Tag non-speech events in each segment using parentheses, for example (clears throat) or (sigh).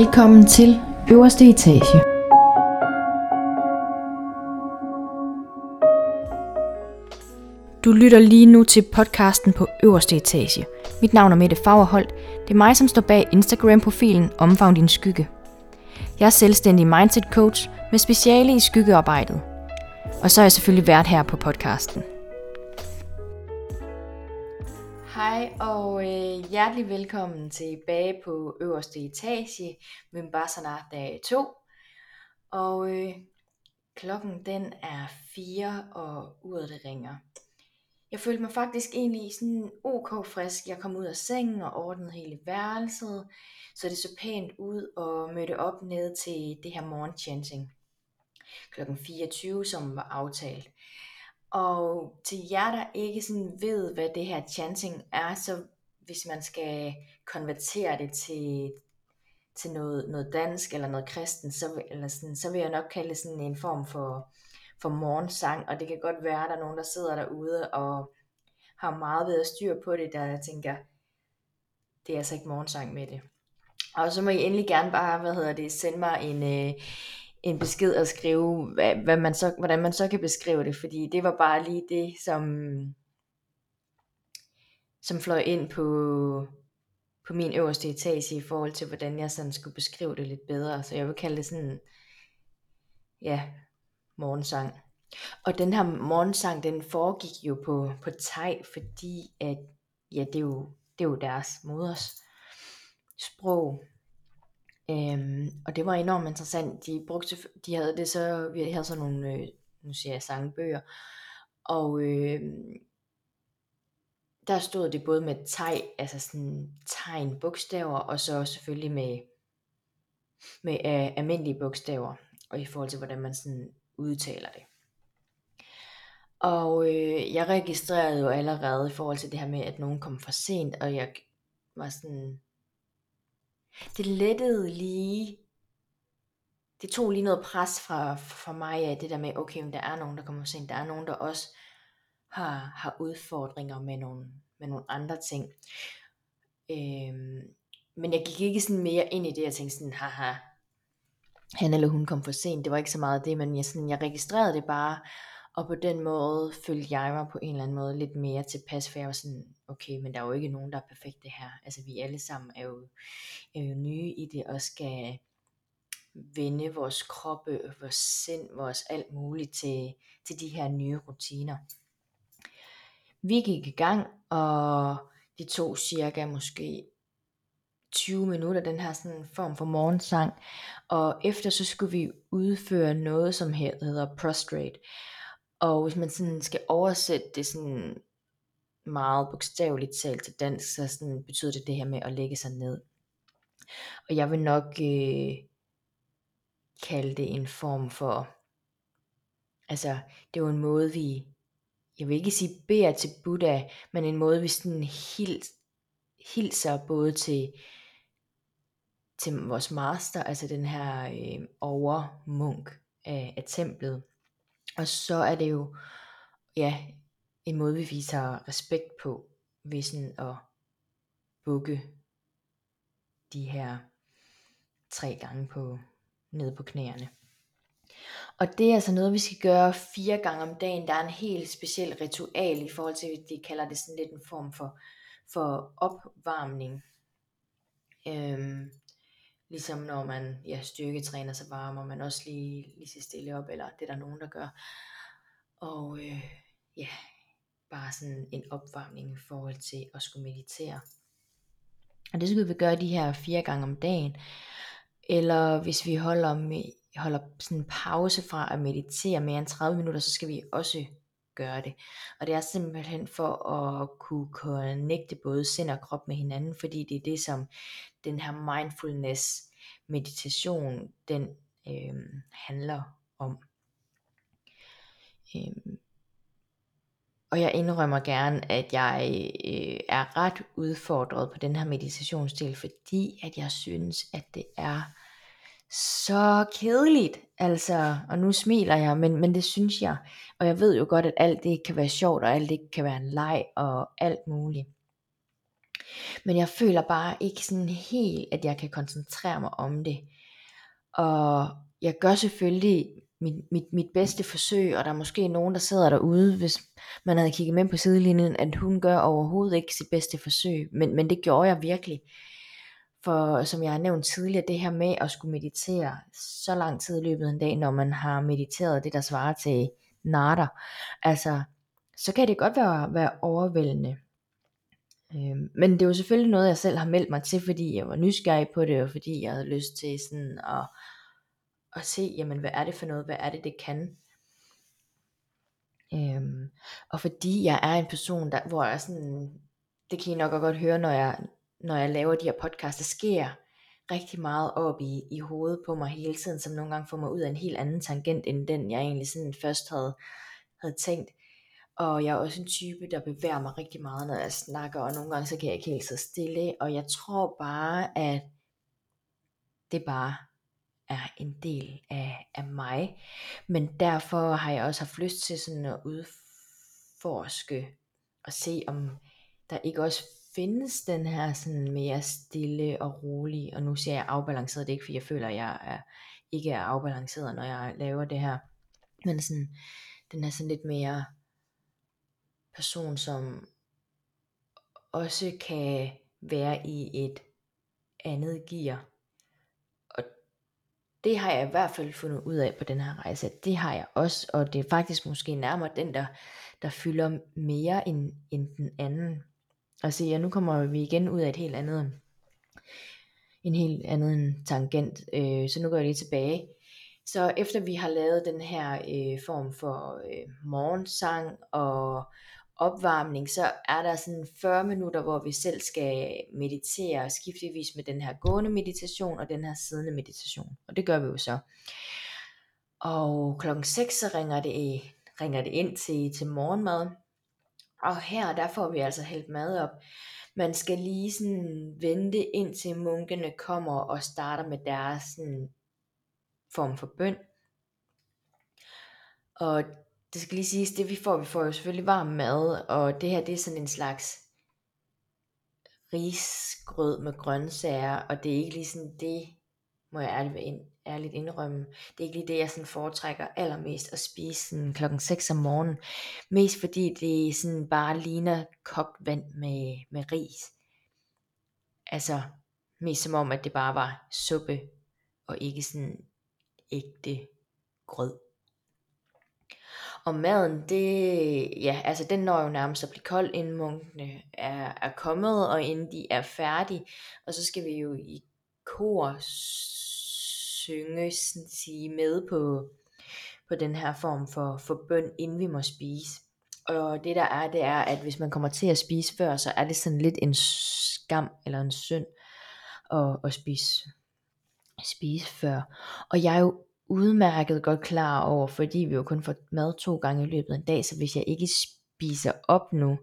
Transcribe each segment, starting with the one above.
Velkommen til øverste etage. Du lytter lige nu til podcasten på øverste etage. Mit navn er Mette Fagerholt. Det er mig, som står bag Instagram-profilen Omfavn din skygge. Jeg er selvstændig mindset coach med speciale i skyggearbejdet. Og så er jeg selvfølgelig vært her på podcasten. Hej og øh, hjertelig velkommen tilbage på øverste etage med Bassana dag 2. Og øh, klokken den er 4 og uret det ringer. Jeg følte mig faktisk egentlig sådan ok frisk. Jeg kom ud af sengen og ordnede hele værelset, så det så pænt ud og mødte op ned til det her morgenchanting klokken 24, som var aftalt. Og til jer, der ikke sådan ved, hvad det her chanting er, så hvis man skal konvertere det til, til noget, noget dansk eller noget kristen, så, eller sådan, så vil jeg nok kalde det sådan en form for, for morgensang, og det kan godt være, at der er nogen, der sidder derude og har meget ved at styr på det, der tænker, det er altså ikke morgensang med det. Og så må I endelig gerne bare, hvad hedder det, sende mig en, øh, en besked at skrive, hvad, hvad man så, hvordan man så kan beskrive det, fordi det var bare lige det, som, som fløj ind på, på min øverste etage i forhold til, hvordan jeg sådan skulle beskrive det lidt bedre. Så jeg vil kalde det sådan, ja, morgensang. Og den her morgensang, den foregik jo på, på thai, fordi at, ja, det er jo, det er jo deres moders sprog. Øhm, og det var enormt interessant. De brugte, de havde det så, vi havde sådan nogle, øh, nu siger jeg sangbøger, og øh, der stod det både med teg, altså sådan tegn, bogstaver, og så selvfølgelig med, med øh, almindelige bogstaver, og i forhold til, hvordan man sådan udtaler det. Og øh, jeg registrerede jo allerede i forhold til det her med, at nogen kom for sent, og jeg var sådan, det lettede lige, det tog lige noget pres fra, fra mig af det der med, okay, men der er nogen, der kommer sent, der er nogen, der også har, har udfordringer med nogle, med nogle andre ting. Øhm, men jeg gik ikke sådan mere ind i det, jeg tænkte sådan, haha, han eller hun kom for sent, det var ikke så meget det, men jeg, sådan, jeg registrerede det bare, og på den måde følte jeg mig på en eller anden måde lidt mere tilpas, for jeg var sådan, okay, men der er jo ikke nogen, der er perfekte her. Altså vi alle sammen er jo, er jo nye i det, og skal vende vores kroppe, øh, vores sind, vores alt muligt til, til de her nye rutiner. Vi gik i gang, og det tog cirka måske 20 minutter, den her sådan form for morgensang. Og efter så skulle vi udføre noget, som hedder prostrate. Og hvis man sådan skal oversætte det sådan meget bogstaveligt talt til dansk, så sådan betyder det det her med at lægge sig ned. Og jeg vil nok øh, kalde det en form for, altså det er jo en måde vi, jeg vil ikke sige beder til Buddha, men en måde vi sådan hil, hilser både til, til vores master, altså den her øh, overmunk af, af templet. Og så er det jo, ja, en måde vi viser respekt på, ved sådan at bukke de her tre gange på, ned på knæerne. Og det er altså noget, vi skal gøre fire gange om dagen. Der er en helt speciel ritual i forhold til, at de kalder det sådan lidt en form for, for opvarmning. Øhm, ligesom når man ja, styrketræner, så varmer man også lige, lige så stille op, eller det er der nogen, der gør. Og øh, ja, bare sådan en opvarmning i forhold til at skulle meditere. Og det skal vi gøre de her fire gange om dagen. Eller hvis vi holder, med, holder sådan en pause fra at meditere mere end 30 minutter, så skal vi også gøre det. Og det er simpelthen for at kunne connecte både sind og krop med hinanden, fordi det er det, som den her mindfulness meditation, den øh, handler om. Øh, og jeg indrømmer gerne, at jeg øh, er ret udfordret på den her meditationsdel, fordi at jeg synes, at det er så kedeligt. Altså, og nu smiler jeg, men, men det synes jeg. Og jeg ved jo godt, at alt det ikke kan være sjovt, og alt det ikke kan være en leg, og alt muligt. Men jeg føler bare ikke sådan helt, at jeg kan koncentrere mig om det. Og jeg gør selvfølgelig mit, mit, mit bedste forsøg, og der er måske nogen, der sidder derude, hvis man havde kigget med på sidelinjen, at hun gør overhovedet ikke sit bedste forsøg. Men, men det gjorde jeg virkelig. For som jeg har nævnt tidligere, det her med at skulle meditere så lang tid i løbet af en dag, når man har mediteret det, der svarer til natter, altså, så kan det godt være, være overvældende. Øhm, men det er jo selvfølgelig noget, jeg selv har meldt mig til, fordi jeg var nysgerrig på det, og fordi jeg havde lyst til sådan at, at se, jamen hvad er det for noget, hvad er det, det kan. Øhm, og fordi jeg er en person, der, hvor jeg sådan, det kan I nok godt høre, når jeg, når jeg laver de her podcasts, der sker rigtig meget op i, i hovedet på mig hele tiden, som nogle gange får mig ud af en helt anden tangent, end den jeg egentlig sådan først havde, havde tænkt. Og jeg er også en type, der bevæger mig rigtig meget, når jeg snakker, og nogle gange så kan jeg ikke helt så stille, og jeg tror bare, at det bare er en del af, af mig. Men derfor har jeg også haft lyst til sådan at udforske og se, om der ikke også findes den her sådan mere stille og rolig, og nu siger jeg afbalanceret, det er ikke fordi jeg føler, at jeg er, ikke er afbalanceret, når jeg laver det her, men sådan, den er sådan lidt mere person, som også kan være i et andet gear. Og det har jeg i hvert fald fundet ud af på den her rejse. Det har jeg også, og det er faktisk måske nærmere den, der, der fylder mere end, end den anden. Altså ja, nu kommer vi igen ud af et helt andet, en helt anden tangent, øh, så nu går jeg lige tilbage. Så efter vi har lavet den her øh, form for øh, morgensang og opvarmning, så er der sådan 40 minutter, hvor vi selv skal meditere skiftevis med den her gående meditation og den her siddende meditation. Og det gør vi jo så. Og klokken 6 så ringer det, ringer det ind til, til morgenmad. Og her der får vi altså hældt mad op. Man skal lige sådan vente indtil munkene kommer og starter med deres sådan, form for bøn. Og det skal lige siges, det vi får, vi får jo selvfølgelig varm mad, og det her det er sådan en slags risgrød med grøntsager, og det er ikke lige sådan det, må jeg ærligt, ind, ærligt indrømme, det er ikke lige det, jeg sådan foretrækker allermest at spise sådan klokken 6 om morgenen, mest fordi det sådan bare ligner kogt vand med, med ris. Altså, mest som om, at det bare var suppe, og ikke sådan ægte grød. Og maden, det, ja, altså den når jo nærmest at blive kold, inden munkene er, er kommet, og inden de er færdige. Og så skal vi jo i kor synge, sige med på, på den her form for, for bøn, inden vi må spise. Og det der er, det er, at hvis man kommer til at spise før, så er det sådan lidt en skam eller en synd at, at spise, spise før. Og jeg er jo udmærket godt klar over, fordi vi jo kun får mad to gange i løbet af en dag, så hvis jeg ikke spiser op nu,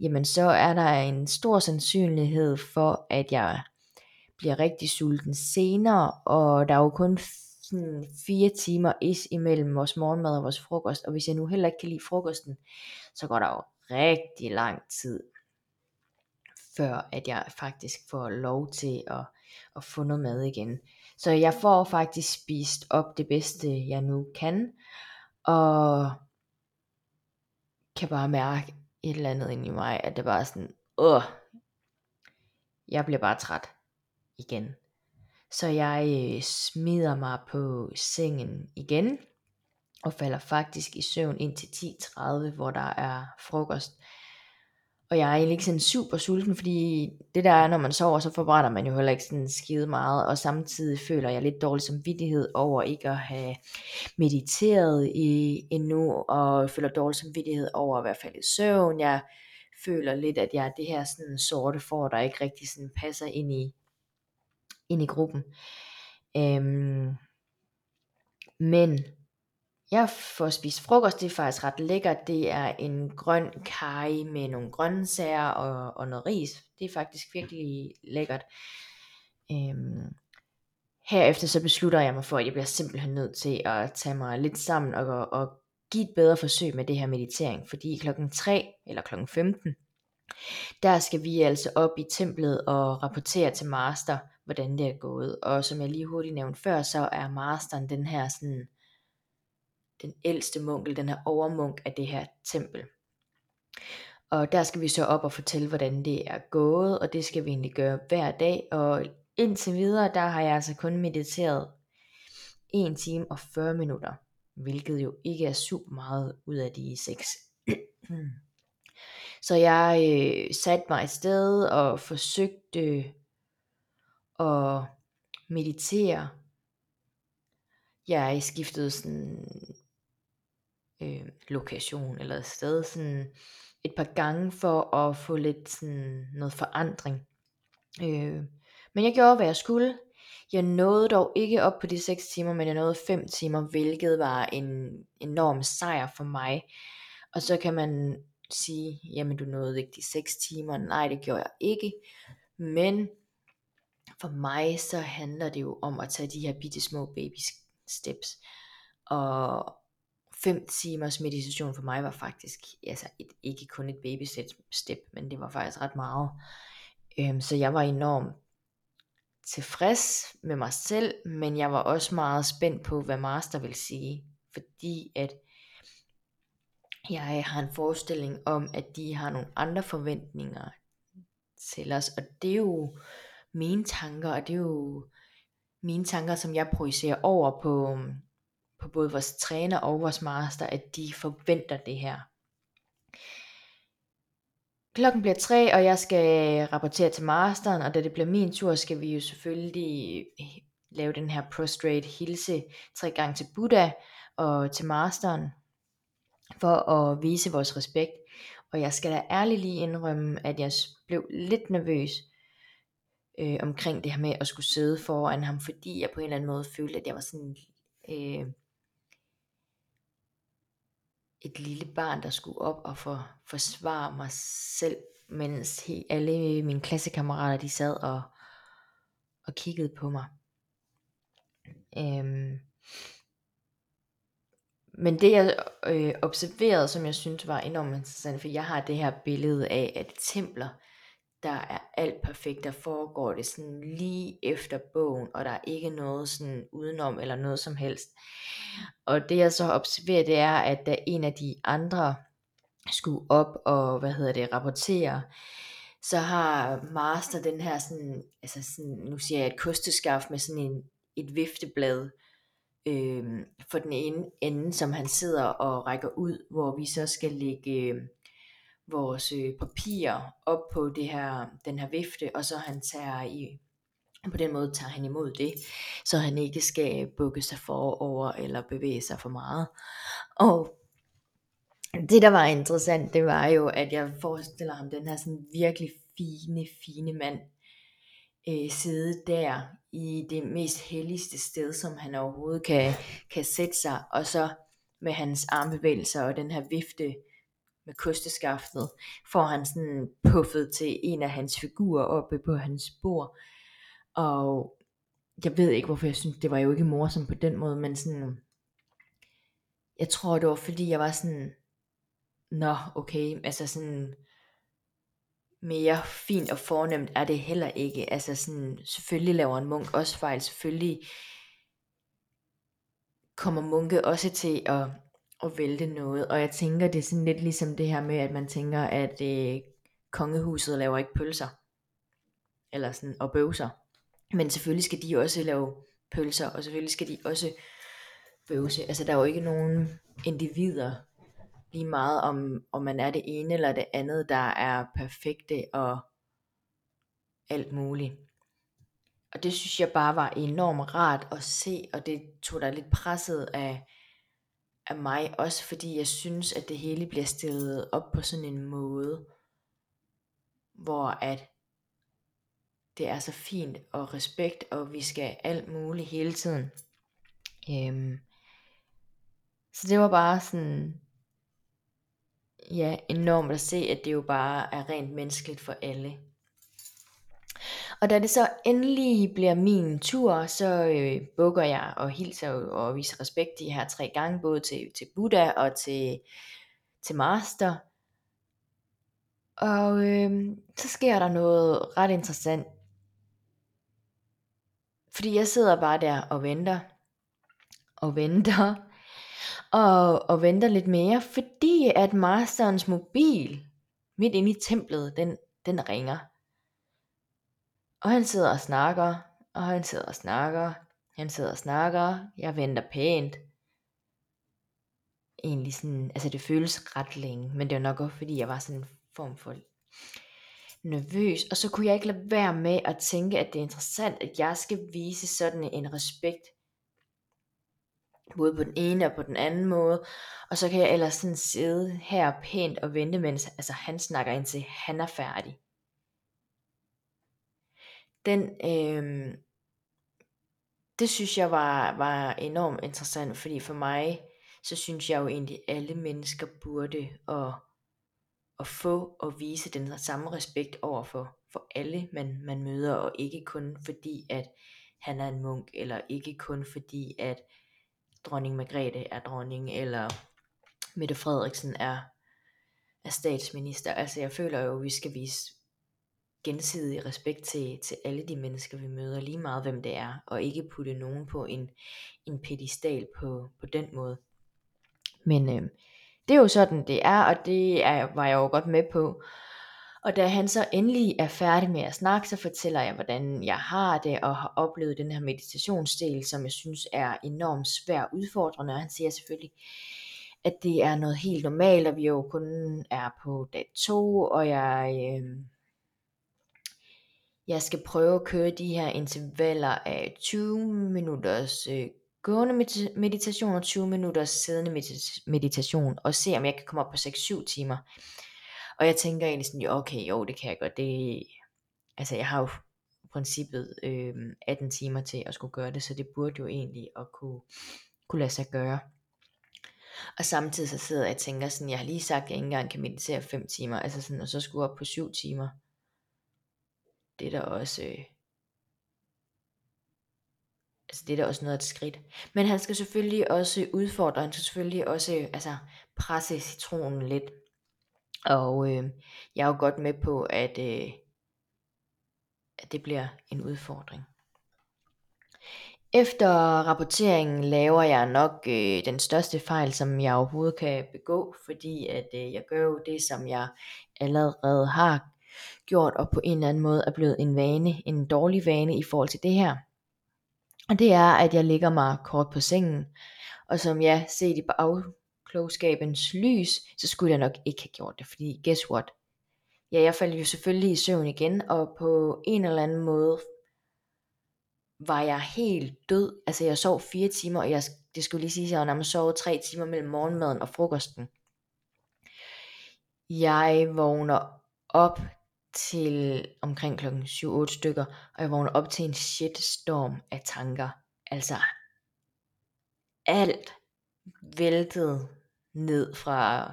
jamen så er der en stor sandsynlighed for, at jeg bliver rigtig sulten senere, og der er jo kun sådan fire timer is imellem vores morgenmad og vores frokost, og hvis jeg nu heller ikke kan lide frokosten, så går der jo rigtig lang tid, før at jeg faktisk får lov til at, at få noget mad igen. Så jeg får faktisk spist op det bedste, jeg nu kan, og kan bare mærke et eller andet ind i mig, at det bare er sådan, åh, jeg bliver bare træt igen. Så jeg øh, smider mig på sengen igen, og falder faktisk i søvn ind til 10.30, hvor der er frokost. Og jeg er egentlig ikke sådan super sulten, fordi det der er, når man sover, så forbrænder man jo heller ikke sådan skide meget, og samtidig føler jeg lidt dårlig samvittighed over ikke at have mediteret i, endnu, og føler dårlig samvittighed over at være faldet i søvn. Jeg føler lidt, at jeg er det her sådan sorte for, der ikke rigtig sådan passer ind i, ind i gruppen. Øhm, men jeg får spist frokost, det er faktisk ret lækkert. Det er en grøn kaj med nogle grøntsager og, og noget ris. Det er faktisk virkelig lækkert. Øhm, herefter så beslutter jeg mig for, at jeg bliver simpelthen nødt til at tage mig lidt sammen og, og give et bedre forsøg med det her meditering. Fordi klokken 3 eller klokken 15, der skal vi altså op i templet og rapportere til master, hvordan det er gået. Og som jeg lige hurtigt nævnte før, så er masteren den her sådan, den ældste munkel, den her overmunk af det her tempel. Og der skal vi så op og fortælle, hvordan det er gået, og det skal vi egentlig gøre hver dag. Og indtil videre, der har jeg altså kun mediteret 1 time og 40 minutter, hvilket jo ikke er super meget ud af de 6. (clears throat) Så jeg øh, satte mig et sted og forsøgte at meditere. Jeg skiftede sådan øh, lokation eller sted sådan et par gange for at få lidt sådan noget forandring. Øh, men jeg gjorde, hvad jeg skulle. Jeg nåede dog ikke op på de 6 timer, men jeg nåede 5 timer, hvilket var en enorm sejr for mig. Og så kan man sige, jamen du nåede ikke de 6 timer. Nej, det gjorde jeg ikke. Men for mig så handler det jo om at tage de her bitte små baby steps. Og 5 timers meditation for mig var faktisk altså et, ikke kun et baby step, men det var faktisk ret meget. Øhm, så jeg var enormt tilfreds med mig selv, men jeg var også meget spændt på, hvad master vil sige. Fordi at jeg øh, har en forestilling om, at de har nogle andre forventninger til os, og det er jo mine tanker, og det er jo mine tanker, som jeg projicerer over på, øhm, på både vores træner og vores master, at de forventer det her. Klokken bliver tre, og jeg skal øh, rapportere til masteren, og da det bliver min tur, skal vi jo selvfølgelig øh, lave den her prostrate hilse tre gange til Buddha og til masteren, for at vise vores respekt. Og jeg skal da ærligt lige indrømme, at jeg blev lidt nervøs øh, omkring det her med at skulle sidde foran ham, fordi jeg på en eller anden måde følte, at jeg var sådan øh, et lille barn, der skulle op og for, forsvare mig selv, mens he, alle mine klassekammerater, de sad og, og kiggede på mig. Øhm, men det jeg øh, observerede, som jeg synes var enormt interessant, for jeg har det her billede af, at templer, der er alt perfekt, der foregår det sådan lige efter bogen, og der er ikke noget sådan udenom eller noget som helst. Og det jeg så observerer, det er, at da en af de andre skulle op og, hvad hedder det, rapportere, så har Master den her sådan, altså sådan, nu siger jeg et kosteskaf med sådan en, et vifteblad, øh, for den ene ende, som han sidder og rækker ud, hvor vi så skal lægge øh, vores øh, papirer op på det her, den her vifte, og så han tager i, på den måde tager han imod det, så han ikke skal bukke sig forover eller bevæge sig for meget. Og det der var interessant, det var jo, at jeg forestiller ham den her sådan virkelig fine, fine mand, øh, sidde der i det mest helligste sted, som han overhovedet kan, kan sætte sig, og så med hans armbevægelser og den her vifte med kosteskaftet, får han sådan puffet til en af hans figurer oppe på hans bord. Og jeg ved ikke, hvorfor jeg synes, det var jo ikke morsomt på den måde, men sådan, jeg tror det var fordi jeg var sådan, nå okay, altså sådan, mere fint og fornemt er det heller ikke. Altså sådan, selvfølgelig laver en munk også fejl, selvfølgelig kommer munke også til at, at vælte noget. Og jeg tænker, det er sådan lidt ligesom det her med, at man tænker, at øh, kongehuset laver ikke pølser. Eller sådan, og bøvser. Men selvfølgelig skal de også lave pølser, og selvfølgelig skal de også bøvse. Altså der er jo ikke nogen individer, lige meget om, om man er det ene eller det andet, der er perfekte og alt muligt. Og det synes jeg bare var enormt rart at se, og det tog der lidt presset af, af mig, også fordi jeg synes, at det hele bliver stillet op på sådan en måde, hvor at det er så fint og respekt, og vi skal alt muligt hele tiden. Øhm, så det var bare sådan, ja, enormt at se, at det jo bare er rent menneskeligt for alle. Og da det så endelig bliver min tur, så øh, bukker jeg og hilser og viser respekt de her tre gange, både til, til Buddha og til, til Master. Og øh, så sker der noget ret interessant. Fordi jeg sidder bare der og venter. Og venter. Og, og venter lidt mere. Fordi at masterens mobil midt inde i templet, den, den ringer. Og han sidder og snakker. Og han sidder og snakker. Han sidder og snakker. Jeg venter pænt egentlig sådan, altså det føles ret længe, men det var nok også fordi jeg var sådan en form for nervøs, og så kunne jeg ikke lade være med at tænke, at det er interessant, at jeg skal vise sådan en respekt, både på den ene og på den anden måde, og så kan jeg ellers sådan sidde her pænt og vente, mens altså, han snakker indtil han er færdig. Den, øh, det synes jeg var, var enormt interessant, fordi for mig, så synes jeg jo egentlig, at alle mennesker burde at, at få og vise den samme respekt over for, for alle, man, man møder, og ikke kun fordi, at han er en munk, eller ikke kun fordi, at dronning Margrethe er dronning, eller Mette Frederiksen er, er statsminister. Altså jeg føler jo, at vi skal vise gensidig respekt til, til alle de mennesker, vi møder, lige meget hvem det er, og ikke putte nogen på en, en pedestal på, på den måde. Men øh, det er jo sådan det er, og det er, var jeg jo godt med på. Og da han så endelig er færdig med at snakke, så fortæller jeg, hvordan jeg har det, og har oplevet den her meditationsdel, som jeg synes er enormt svær udfordrende. Og han siger selvfølgelig, at det er noget helt normalt, og vi jo kun er på dag to, og jeg, øh, jeg skal prøve at køre de her intervaller af 20 minutters øh, gående meditation og 20 minutter siddende meditation, og se om jeg kan komme op på 6-7 timer. Og jeg tænker egentlig sådan, okay, jo, det kan jeg godt. Det, altså, jeg har jo princippet øh, 18 timer til at skulle gøre det, så det burde jo egentlig at kunne, kunne lade sig gøre. Og samtidig så sidder jeg og tænker sådan, jeg har lige sagt, at jeg ikke engang kan meditere 5 timer, altså sådan, og så skulle op på 7 timer. Det er da også, øh, altså det er da også noget af et skridt. Men han skal selvfølgelig også udfordre, han skal selvfølgelig også altså, presse citronen lidt. Og øh, jeg er jo godt med på, at, øh, at det bliver en udfordring. Efter rapporteringen laver jeg nok øh, den største fejl, som jeg overhovedet kan begå, fordi at øh, jeg gør jo det, som jeg allerede har gjort, og på en eller anden måde er blevet en vane, en dårlig vane i forhold til det her. Og det er, at jeg ligger mig kort på sengen, og som jeg set i bag, klogskabens lys, så skulle jeg nok ikke have gjort det, fordi guess what? Ja, jeg faldt jo selvfølgelig i søvn igen, og på en eller anden måde var jeg helt død. Altså jeg sov fire timer, og jeg, det skulle lige sige, at jeg nærmest sovet tre timer mellem morgenmaden og frokosten. Jeg vågner op til omkring klokken 7-8 stykker, og jeg vågner op til en shitstorm af tanker. Altså, alt væltede ned fra,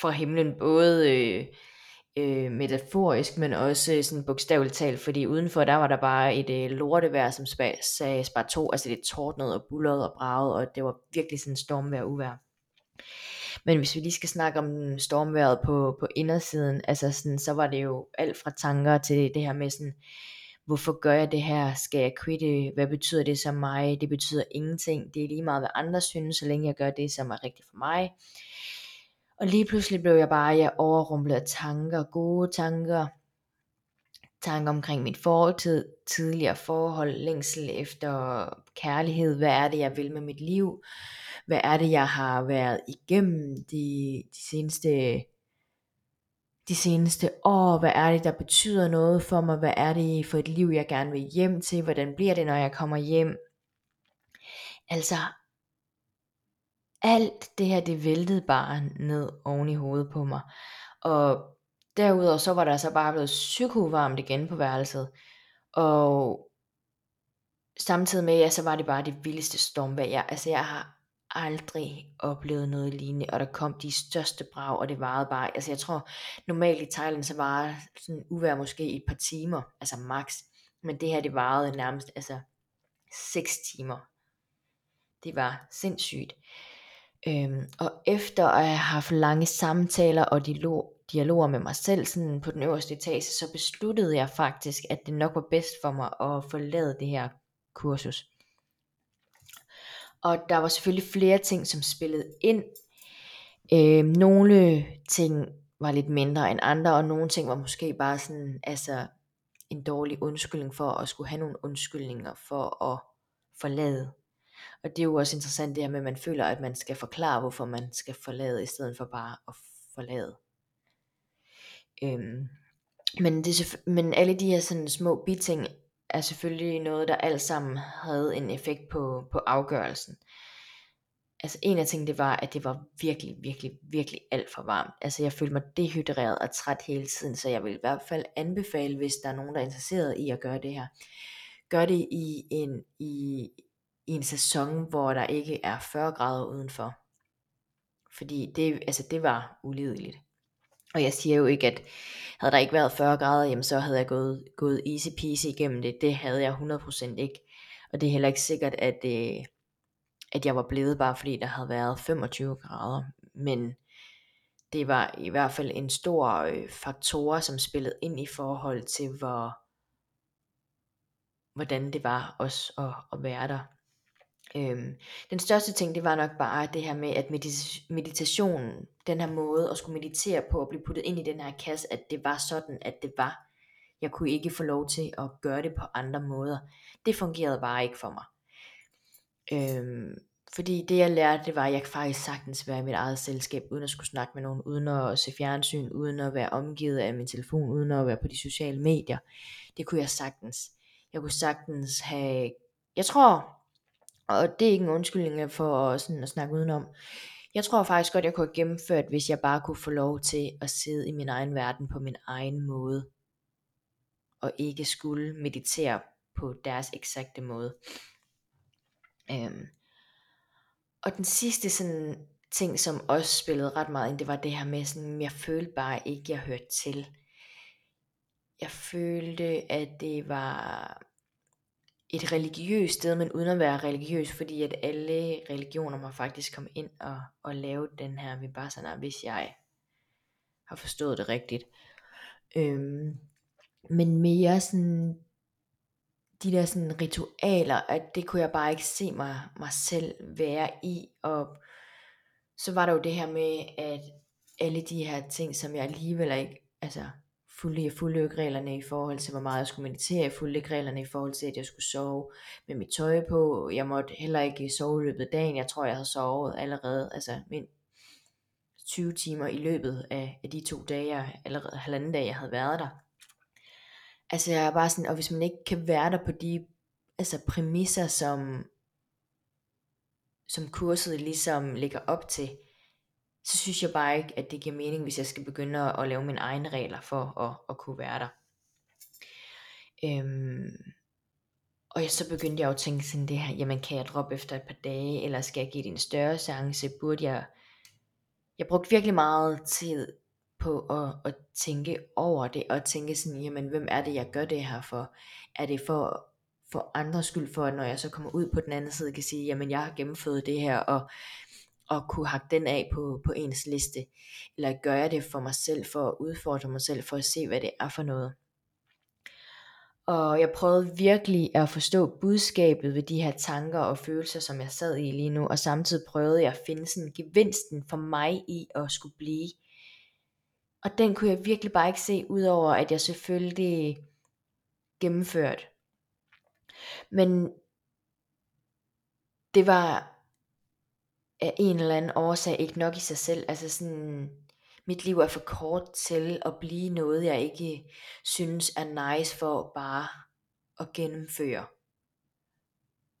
fra himlen, både øh, øh, metaforisk, men også øh, sådan bogstaveligt talt, fordi udenfor der var der bare et øh, lortevejr, som sagde spar to, altså det tordnede og bullerede og bragede, og det var virkelig sådan stormvejr uvær. Men hvis vi lige skal snakke om stormværet på, på indersiden, altså sådan, så var det jo alt fra tanker til det her med sådan, hvorfor gør jeg det her? Skal jeg quitte? Øh, hvad betyder det så mig? Det betyder ingenting. Det er lige meget, hvad andre synes, så længe jeg gør det, som er rigtigt for mig. Og lige pludselig blev jeg bare jeg overrumplet af tanker, gode tanker, tanker omkring mit fortid, tidligere forhold, længsel efter kærlighed, hvad er det, jeg vil med mit liv, hvad er det, jeg har været igennem de, de seneste de seneste år, hvad er det, der betyder noget for mig, hvad er det for et liv, jeg gerne vil hjem til, hvordan bliver det, når jeg kommer hjem. Altså, alt det her, det væltede bare ned oven i hovedet på mig. Og derudover så var der så bare blevet psykovarmt igen på værelset. Og samtidig med, ja, så var det bare det vildeste stormvejr. Jeg, altså jeg har aldrig oplevet noget lignende, og der kom de største brag, og det varede bare, altså jeg tror, normalt i Thailand, så var sådan uvær måske et par timer, altså max, men det her, det varede nærmest, altså 6 timer. Det var sindssygt. Øhm, og efter at have haft lange samtaler, og de, dialoger med mig selv sådan på den øverste etage, så besluttede jeg faktisk, at det nok var bedst for mig at forlade det her kursus. Og der var selvfølgelig flere ting, som spillede ind. Øh, nogle ting var lidt mindre end andre, og nogle ting var måske bare sådan, altså en dårlig undskyldning for at skulle have nogle undskyldninger for at forlade. Og det er jo også interessant det her med, at man føler, at man skal forklare, hvorfor man skal forlade, i stedet for bare at forlade. Øhm, men, det, men alle de her sådan små biting er selvfølgelig noget, der alt sammen havde en effekt på, på afgørelsen. Altså en af tingene, det var, at det var virkelig, virkelig, virkelig alt for varmt. Altså jeg følte mig dehydreret og træt hele tiden, så jeg vil i hvert fald anbefale, hvis der er nogen, der er interesseret i at gøre det her. Gør det i en, i, i en sæson, hvor der ikke er 40 grader udenfor. Fordi det, altså det var ulideligt. Og jeg siger jo ikke, at havde der ikke været 40 grader, jamen så havde jeg gået, gået easy peasy igennem det. Det havde jeg 100% ikke. Og det er heller ikke sikkert, at, øh, at jeg var blevet bare fordi der havde været 25 grader. Men det var i hvert fald en stor øh, faktor, som spillede ind i forhold til, hvor, hvordan det var også at, at være der. Øhm, den største ting, det var nok bare det her med, at meditationen, den her måde at skulle meditere på, at blive puttet ind i den her kasse, at det var sådan, at det var. Jeg kunne ikke få lov til at gøre det på andre måder. Det fungerede bare ikke for mig. Øhm, fordi det jeg lærte, det var, at jeg faktisk sagtens være i mit eget selskab, uden at skulle snakke med nogen, uden at se fjernsyn, uden at være omgivet af min telefon, uden at være på de sociale medier. Det kunne jeg sagtens. Jeg kunne sagtens have, jeg tror, og det er ikke en undskyldning for sådan at snakke udenom. Jeg tror faktisk godt, jeg kunne have gennemført, hvis jeg bare kunne få lov til at sidde i min egen verden på min egen måde. Og ikke skulle meditere på deres eksakte måde. Øhm. Og den sidste sådan ting, som også spillede ret meget ind, det var det her med, sådan, jeg følte bare ikke, jeg hørte til. Jeg følte, at det var et religiøst sted, men uden at være religiøs, fordi at alle religioner må faktisk komme ind og, og lave den her vipassana, hvis jeg har forstået det rigtigt. Øhm, men mere sådan, de der sådan ritualer, at det kunne jeg bare ikke se mig, mig selv være i, og så var der jo det her med, at alle de her ting, som jeg alligevel ikke, altså fulgte jeg fulgte ikke reglerne i forhold til, hvor meget jeg skulle meditere. Jeg fulgte ikke reglerne i forhold til, at jeg skulle sove med mit tøj på. Jeg måtte heller ikke sove i løbet af dagen. Jeg tror, jeg havde sovet allerede, altså min 20 timer i løbet af, af de to dage, allerede halvanden dag, jeg havde været der. Altså jeg er bare sådan, og hvis man ikke kan være der på de altså præmisser, som, som kurset ligesom ligger op til, så synes jeg bare ikke, at det giver mening, hvis jeg skal begynde at, at lave mine egne regler for at, at kunne være der. Øhm, og så begyndte jeg jo at tænke sådan det her, jamen kan jeg droppe efter et par dage, eller skal jeg give det en større chance, burde jeg, jeg brugte virkelig meget tid på at, at tænke over det, og tænke sådan, jamen hvem er det, jeg gør det her for? Er det for, for andres skyld for, at når jeg så kommer ud på den anden side, kan sige, jamen jeg har gennemført det her, og at kunne hakke den af på, på ens liste, eller gør jeg det for mig selv, for at udfordre mig selv, for at se, hvad det er for noget. Og jeg prøvede virkelig at forstå budskabet ved de her tanker og følelser, som jeg sad i lige nu, og samtidig prøvede jeg at finde sådan gevinsten for mig i at skulle blive. Og den kunne jeg virkelig bare ikke se, udover at jeg selvfølgelig gennemført. Men det var af en eller anden årsag ikke nok i sig selv. Altså sådan, mit liv er for kort til at blive noget, jeg ikke synes er nice for bare at gennemføre.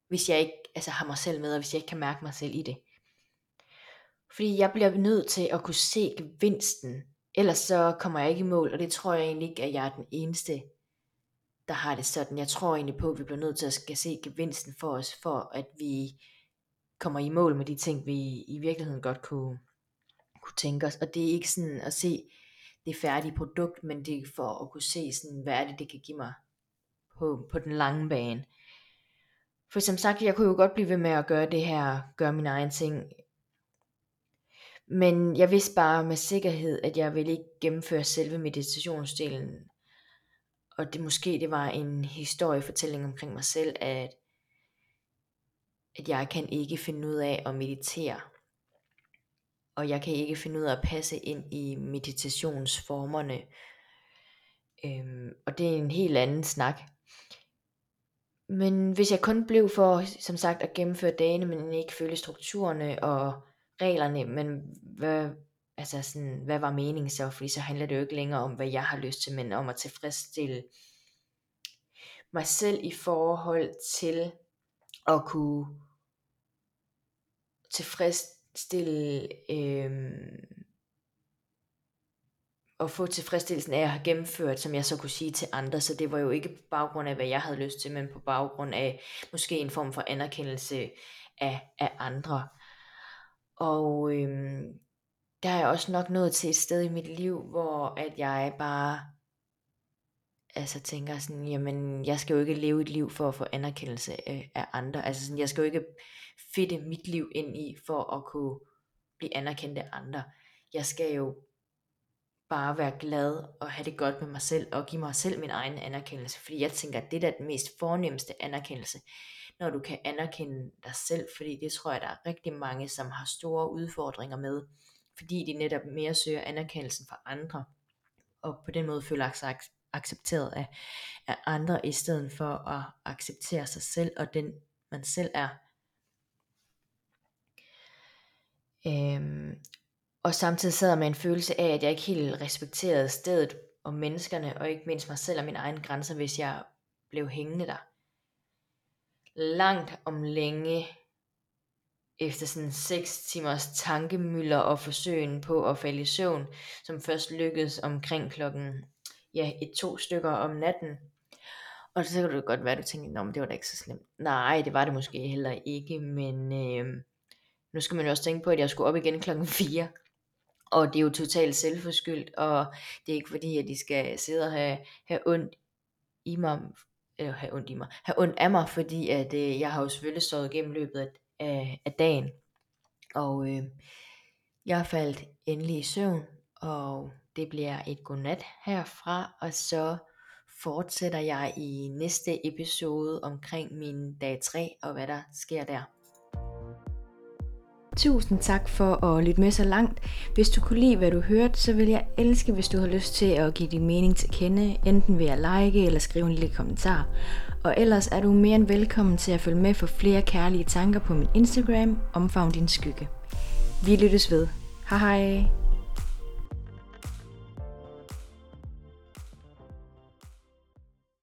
Hvis jeg ikke altså, har mig selv med, og hvis jeg ikke kan mærke mig selv i det. Fordi jeg bliver nødt til at kunne se gevinsten, ellers så kommer jeg ikke i mål, og det tror jeg egentlig ikke, at jeg er den eneste, der har det sådan. Jeg tror egentlig på, at vi bliver nødt til at skal se gevinsten for os, for at vi kommer i mål med de ting, vi i virkeligheden godt kunne, kunne tænke os. Og det er ikke sådan at se det færdige produkt, men det er for at kunne se, sådan, hvad er det, det kan give mig på, på den lange bane. For som sagt, jeg kunne jo godt blive ved med at gøre det her, gøre min egen ting. Men jeg vidste bare med sikkerhed, at jeg ville ikke gennemføre selve meditationsdelen. Og det måske det var en historiefortælling omkring mig selv, at, at jeg kan ikke finde ud af at meditere. Og jeg kan ikke finde ud af at passe ind i meditationsformerne. Øhm, og det er en helt anden snak. Men hvis jeg kun blev for, som sagt, at gennemføre dagene, men ikke følge strukturerne og reglerne, men hvad, altså sådan, hvad var meningen så? Fordi så handler det jo ikke længere om, hvad jeg har lyst til, men om at tilfredsstille mig selv i forhold til at kunne tilfredsstille øhm, at få tilfredsstillelsen af at have gennemført, som jeg så kunne sige til andre, så det var jo ikke på baggrund af, hvad jeg havde lyst til, men på baggrund af måske en form for anerkendelse af, af andre. Og øhm, der er jeg også nok nået til et sted i mit liv, hvor at jeg bare altså tænker sådan, jamen jeg skal jo ikke leve et liv for at få anerkendelse af, af andre. Altså sådan, jeg skal jo ikke fitte mit liv ind i for at kunne blive anerkendt af andre. Jeg skal jo bare være glad og have det godt med mig selv og give mig selv min egen anerkendelse. Fordi jeg tænker, at det er den mest fornemmeste anerkendelse, når du kan anerkende dig selv. Fordi det tror jeg, der er rigtig mange, som har store udfordringer med. Fordi de netop mere søger anerkendelsen fra andre. Og på den måde føler sig accepteret af, af andre, i stedet for at acceptere sig selv og den man selv er. Øhm, og samtidig sad jeg med en følelse af, at jeg ikke helt respekterede stedet og menneskerne, og ikke mindst mig selv og mine egne grænser, hvis jeg blev hængende der. Langt om længe, efter sådan 6 timers tankemøller og forsøgen på at falde i søvn, som først lykkedes omkring klokken ja, et to stykker om natten. Og så kan det godt være, at du tænker, at det var da ikke så slemt. Nej, det var det måske heller ikke, men øh, nu skal man jo også tænke på, at jeg skulle op igen klokken 4. Og det er jo totalt selvforskyldt, og det er ikke fordi, at de skal sidde og have, have ondt i mig, eller have ondt i mig, have ondt af mig, fordi at øh, jeg har jo selvfølgelig stået gennem løbet af, af, af dagen. Og øh, jeg faldt endelig i søvn, og det bliver et godnat herfra, og så fortsætter jeg i næste episode omkring min dag 3 og hvad der sker der. Tusind tak for at lytte med så langt. Hvis du kunne lide, hvad du hørte, så vil jeg elske, hvis du har lyst til at give din mening til kende, enten ved at like eller skrive en lille kommentar. Og ellers er du mere end velkommen til at følge med for flere kærlige tanker på min Instagram, Omfavn din skygge. Vi lyttes ved. Hej hej!